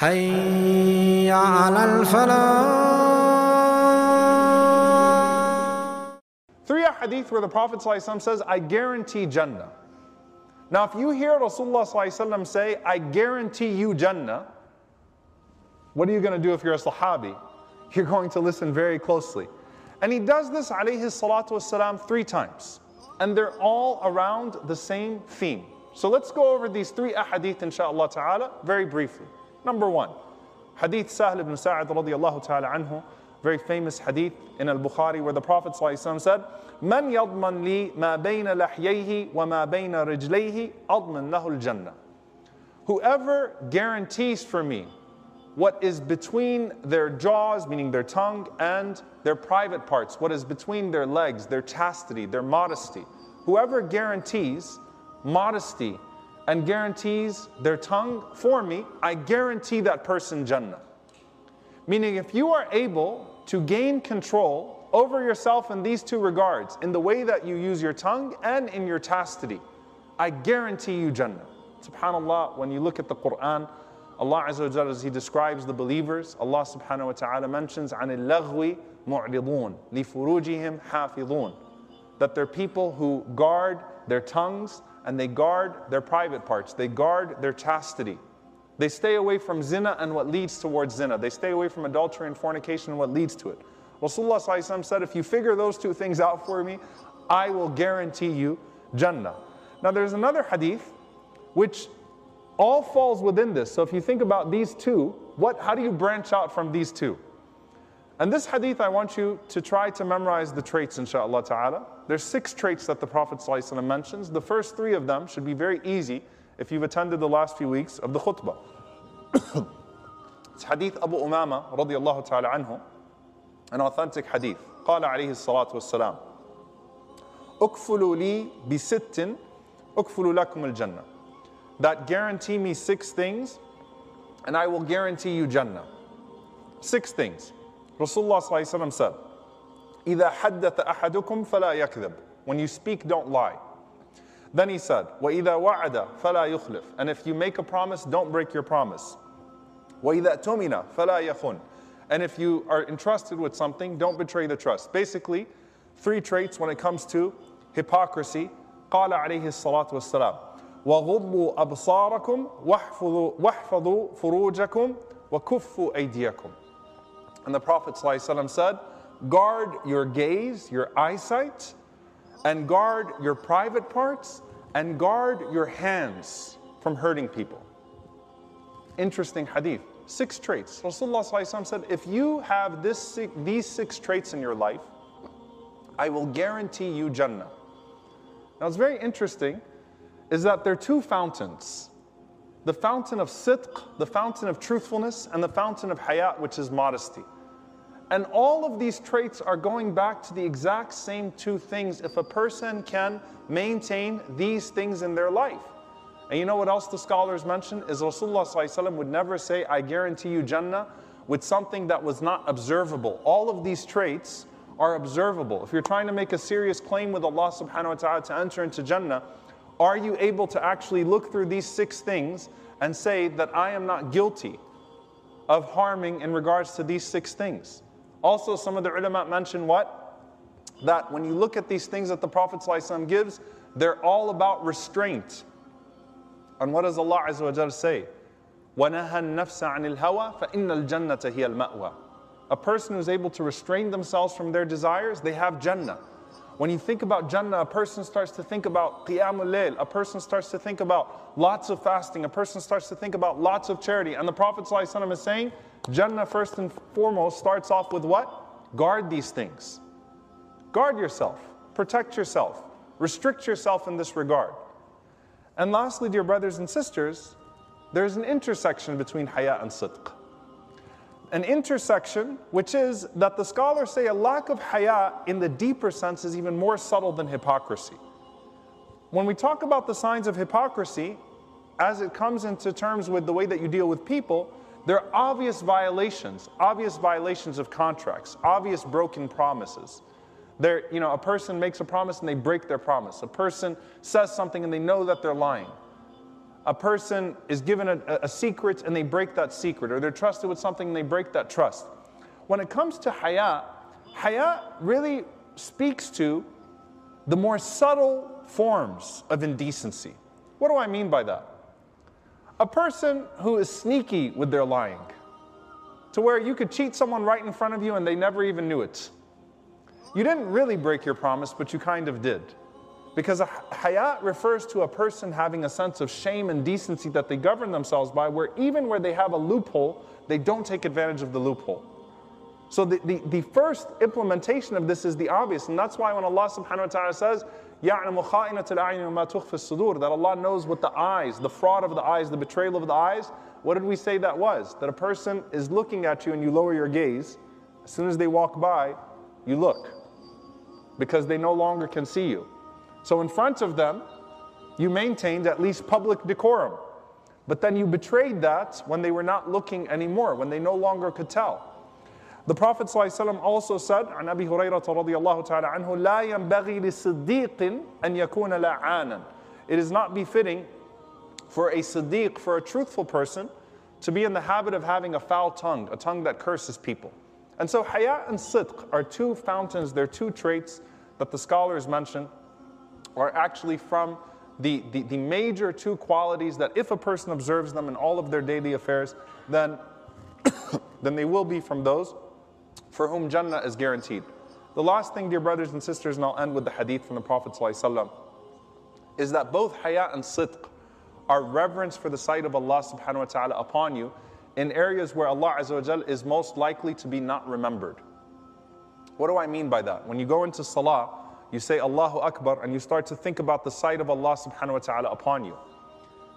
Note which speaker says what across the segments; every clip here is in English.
Speaker 1: حي على الفلاح
Speaker 2: Three hadith where the Prophet ﷺ says, I guarantee Jannah. Now, if you hear Rasulullah ﷺ say, I guarantee you Jannah, what are you going to do if you're a Sahabi? You're going to listen very closely. And he does this, alayhi salatu wasalam, three times. And they're all around the same theme. So let's go over these three ahadith, inshaAllah ta'ala, very briefly. Number one, Hadith Sahl ibn Sa'ad radiallahu ta'ala anhu, very famous hadith in Al-Bukhari where the Prophet ﷺ said, من يضمن لي ما بين لحييه وما بين رجليه أضمن له الجنة. Whoever guarantees for me what is between their jaws, meaning their tongue, and their private parts, what is between their legs, their chastity, their modesty. Whoever guarantees modesty and guarantees their tongue for me, I guarantee that person Jannah. Meaning, if you are able to gain control over yourself in these two regards, in the way that you use your tongue and in your chastity, I guarantee you Jannah. SubhanAllah, when you look at the Quran, Allah Azza wa Jalla, as He describes the believers, Allah subhanahu wa ta'ala mentions عن اللغو معرضون لفروجهم حافظون that they're people who guard their tongues and they guard their private parts. They guard their chastity. They stay away from zina and what leads towards zina. They stay away from adultery and fornication and what leads to it. Rasulullah said, if you figure those two things out for me, I will guarantee you Jannah. Now there's another hadith which all falls within this. So if you think about these two, what, how do you branch out from these two? And this hadith, I want you to try to memorize the traits, inshaAllah ta'ala. There's six traits that the Prophet ﷺ mentions. The first three of them should be very easy if you've attended the last few weeks of the khutbah. it's hadith Abu Umama radiallahu ta'ala anhu, an authentic hadith. قال عليه الصلاة والسلام أكفلوا لي بست أكفلوا لكم الجنة that guarantee me six things and I will guarantee you Jannah. Six things. Rasulullah ﷺ said, إِذَا حَدَّثَ أَحَدُكُمْ فَلَا يَكْذِبْ When you speak, don't lie. Then he said, وَإِذَا وَعَدَ فَلَا يُخْلِفْ And if you make a promise, don't break your promise. وَإِذَا تُمِنَ فَلَا يَخُنْ And if you are entrusted with something, don't betray the trust. Basically, three traits when it comes to hypocrisy. قال عليه الصلاة والسلام وغضوا أبصاركم واحفظوا, واحفظوا فروجكم وكفوا أيديكم and the Prophet ﷺ said, guard your gaze, your eyesight, and guard your private parts, and guard your hands from hurting people. Interesting hadith. Six traits. Rasulullah ﷺ said, if you have this, these six traits in your life, I will guarantee you Jannah. Now it's very interesting is that there are two fountains the fountain of sidq, the fountain of truthfulness, and the fountain of hayat, which is modesty. And all of these traits are going back to the exact same two things if a person can maintain these things in their life. And you know what else the scholars mention? Is Rasulullah would never say, I guarantee you Jannah, with something that was not observable. All of these traits are observable. If you're trying to make a serious claim with Allah subhanahu wa ta'ala to enter into Jannah, are you able to actually look through these six things and say that I am not guilty of harming in regards to these six things? Also, some of the ulama mention what? That when you look at these things that the Prophet ﷺ gives, they're all about restraint. And what does Allah Azza wa Jal say? وَنَهَى النَّفْسَ عَنِ الْهَوَى فَإِنَّ الْجَنَّةَ هِيَ الْمَأْوَى A person who's able to restrain themselves from their desires, they have Jannah. When you think about Jannah, a person starts to think about Qiyamul Layl, a person starts to think about lots of fasting, a person starts to think about lots of charity. And the Prophet ﷺ is saying, Jannah first and foremost starts off with what? Guard these things. Guard yourself, protect yourself, restrict yourself in this regard. And lastly, dear brothers and sisters, there's an intersection between haya and sidq an intersection, which is that the scholars say a lack of haya in the deeper sense is even more subtle than hypocrisy. When we talk about the signs of hypocrisy, as it comes into terms with the way that you deal with people, there are obvious violations, obvious violations of contracts, obvious broken promises. There, you know, a person makes a promise and they break their promise. A person says something and they know that they're lying. a person is given a, a secret and they break that secret, or they're trusted with something and they break that trust. When it comes to haya, haya really speaks to the more subtle forms of indecency. What do I mean by that? A person who is sneaky with their lying, to where you could cheat someone right in front of you and they never even knew it. You didn't really break your promise, but you kind of did. Because hayat refers to a person having a sense of shame and decency that they govern themselves by, where even where they have a loophole, they don't take advantage of the loophole. So the, the, the, first implementation of this is the obvious, and that's why when Allah subhanahu wa ta'ala says, يَعْلَمُ خَائِنَةَ الْأَعْيُنِ وَمَا تُخْفِ الصُّدُورِ That Allah knows what the eyes, the fraud of the eyes, the betrayal of the eyes, what did we say that was? That a person is looking at you and you lower your gaze. As soon as they walk by, you look because they no longer can see you. So in front of them, you maintained at least public decorum. But then you betrayed that when they were not looking anymore, when they no longer could tell. The Prophet ﷺ also said, عن أبي هريرة رضي الله تعالى عنه, لا ينبغي لصديق أن يكون لعانا. It is not befitting for a siddiq, for a truthful person, to be in the habit of having a foul tongue, a tongue that curses people. And so haya and sidq are two fountains, they're two traits that the scholars mention are actually from the, the, the major two qualities that if a person observes them in all of their daily affairs, then, then they will be from those for whom Jannah is guaranteed. The last thing, dear brothers and sisters, and I'll end with the hadith from the Prophet is that both haya and sidq are reverence for the sight of Allah subhanahu wa ta'ala upon you in areas where Allah Azza is most likely to be not remembered. What do I mean by that? When you go into salah, you say Allahu Akbar and you start to think about the sight of Allah subhanahu wa ta'ala upon you.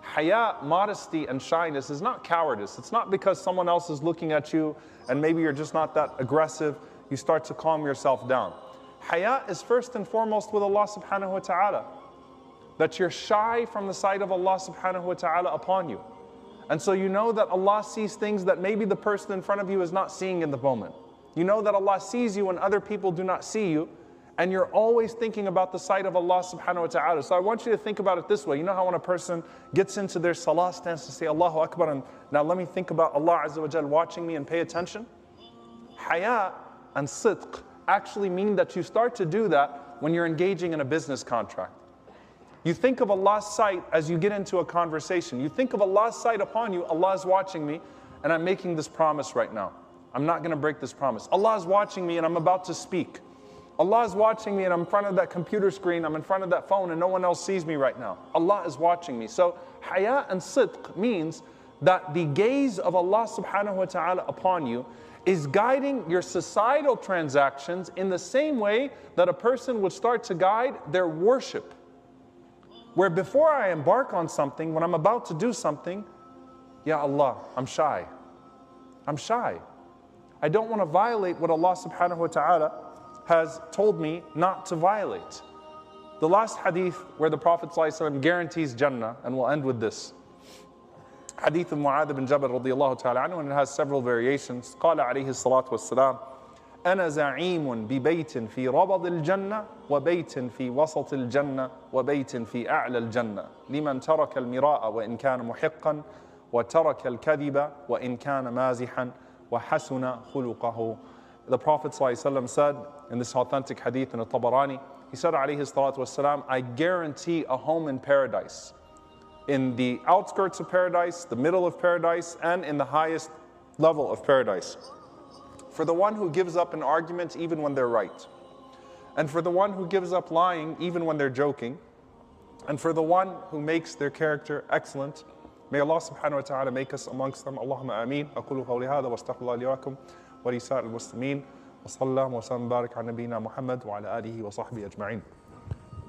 Speaker 2: Haya, modesty, and shyness is not cowardice. It's not because someone else is looking at you and maybe you're just not that aggressive, you start to calm yourself down. Haya is first and foremost with Allah subhanahu wa ta'ala. That you're shy from the sight of Allah subhanahu wa ta'ala upon you. And so you know that Allah sees things that maybe the person in front of you is not seeing in the moment. You know that Allah sees you when other people do not see you and you're always thinking about the sight of Allah subhanahu wa ta'ala. So I want you to think about it this way. You know how when a person gets into their salah stance to say Allahu Akbar and now let me think about Allah Azza wa Jal watching me and pay attention? Haya and sidq actually mean that you start to do that when you're engaging in a business contract. You think of Allah's sight as you get into a conversation. You think of Allah's sight upon you, Allah is watching me, and I'm making this promise right now. I'm not going to break this promise. Allah is watching me and I'm about to speak. Allah is watching me and I'm in front of that computer screen, I'm in front of that phone, and no one else sees me right now. Allah is watching me. So, haya and sidq means that the gaze of Allah subhanahu wa ta'ala upon you is guiding your societal transactions in the same way that a person would start to guide their worship. Where before I embark on something, when I'm about to do something, Ya Allah, I'm shy. I'm shy. I don't want to violate what Allah subhanahu wa ta'ala has told me not to violate. The last hadith where the Prophet ﷺ guarantees Jannah, and we'll end with this. Hadith of Mu'adh bin Jabal radiallahu ta'ala anhu, and it has several variations. قال عليه الصلاة والسلام أنا زعيم ببيت في ربض الجنة وبيت في وسط الجنة وبيت في أعلى الجنة لمن ترك المراء وإن كان محقا وترك الكذب وإن كان مازحا وحسن خلقه the Prophet ﷺ said in this authentic hadith in the Tabarani, he said, alayhi salatu wasalam, I guarantee a home in paradise. In the outskirts of paradise, the middle of paradise, and in the highest level of paradise. For the one who gives up an argument even when they're right. And for the one who gives up lying even when they're joking. And for the one who makes their character excellent. May Allah subhanahu wa ta'ala make us amongst them. Allahumma ameen. أقول قولي هذا واستغفر الله لي ولسائر المسلمين وصلى وسلم وبارك على نبينا محمد وعلى آله وصحبه أجمعين.